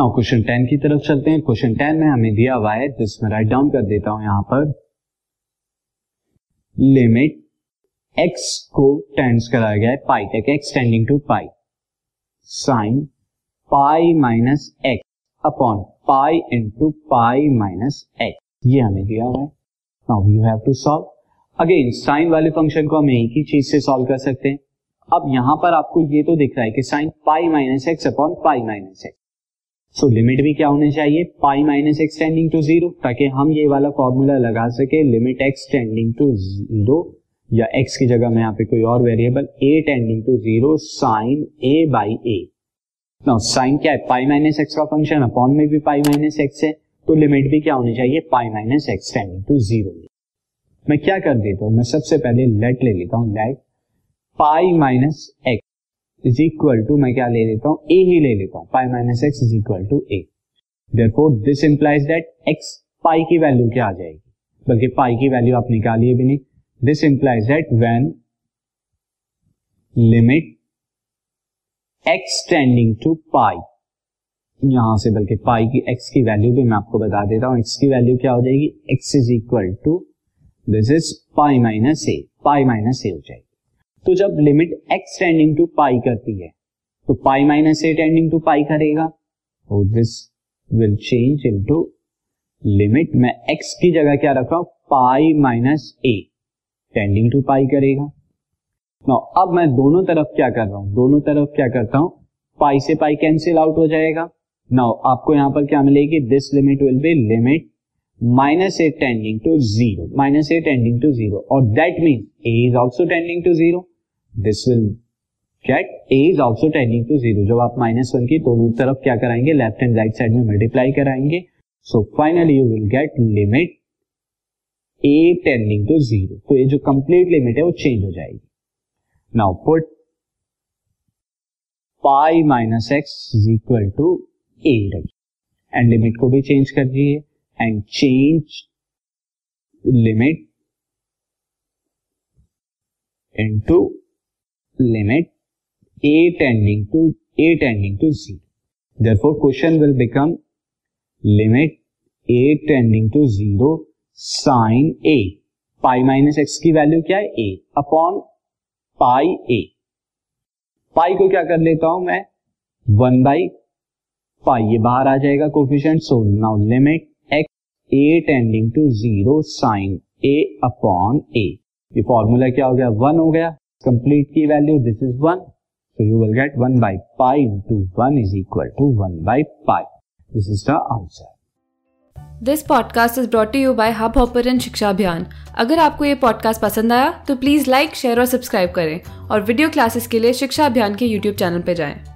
Now question ten की तरफ़ चलते हैं। क्वेश्चन टेन में हमें दिया हुआ है जिसमें राइट डाउन कर देता हूँ यहाँ पर। लिमिट x को टेंस कराया गया है पाई तक x tending to pi sine pi minus x upon pi into pi minus x ये हमें दिया हुआ है। Now you have to solve again sine वाले फ़ंक्शन को हम एक ही चीज़ से सॉल्व कर सकते हैं। अब यहाँ पर आपको ये तो दिख रहा है कि sine pi minus x upon pi minus x so limit भी क्या होनी चाहिए? Pi minus x tending to zero ताकि हम ये वाला फॉर्मूला लगा सके। Limit x tending to zero या एक्स की जगह में यहाँ पे कोई और variable a tending to zero sine a by a now sine क्या है? पाई माइनस एक्स का फ़ंक्शन अपॉन में भी पाई माइनस एक्स है तो लिमिट भी क्या होनी चाहिए? Pi minus x tending to zero मैं क्या कर देता हूँ? मैं सबसे पहले लेट ले लेता हूँ let pi minus x is equal to मैं क्या ले लेता हूँ? ए ही ले लेता हूँ। Pi minus x is equal to a therefore this implies that x pi की वैल्यू क्या आ जाएगी? बल्कि पाई की वैल्यू आप निकालिए भी नहीं? This implies that when limit x tending to pi यहाँ से बल्कि पाई की एक्स की वैल्यू भी मैं आपको बता देता हूँ। एक्स की वैल्यू क्या हो जाएगी? X is equal to this is pi minus a pi minus a हो जाएगी। तो जब limit x tending to pi करती है तो pi minus a tending to pi करेगा। तो this will change into limit मैं एक्स की जगह क्या रख रहा हूँ? Pi minus a tending to pi करेगा। नो अब मैं दोनों तरफ़ क्या कर रहा हूँ? दोनों तरफ़ क्या करता हूँ? पाई से पाई कैंसिल आउट हो जाएगा। नाउ आपको यहाँ पर क्या मिलेगी? This limit will be limit minus a tending to zero minus a tending to zero और that mean a is also tending to zero this will get a is also tending to zero जब आप minus one की दोनों तरफ़ क्या कराएँगे? Left and right side में multiply कराएँगे। So finally you will get limit a tending to zero तो ये जो कंप्लीट लिमिट है, वो चेंज हो जाएगी। Now put pi minus x is equal to a रखिए। एंड लिमिट को भी चेंज कर दीजिए। And change limit into limit a tending to a tending to zero. Therefore, question will become limit a tending to zero sin a. Pi minus x की value क्या है? ए upon pi ए पाई को क्या कर लेता हूँ मैं? वन बाई पाई ये बाहर आ जाएगा coefficient so now limit x a tending to zero sine a upon a ये फॉर्मूला क्या हो गया? वन हो गया। कंप्लीट की value this is one so you will get one by pi into one is equal to one by pi this is the answer this podcast is brought you by Hubhopper Shiksha Abhiyan अगर आपको ये podcast पसंद आया तो please like share और subscribe करें। और video classes के लिए शिक्षा अभियान के यूट्यूब चैनल पर जाएँ।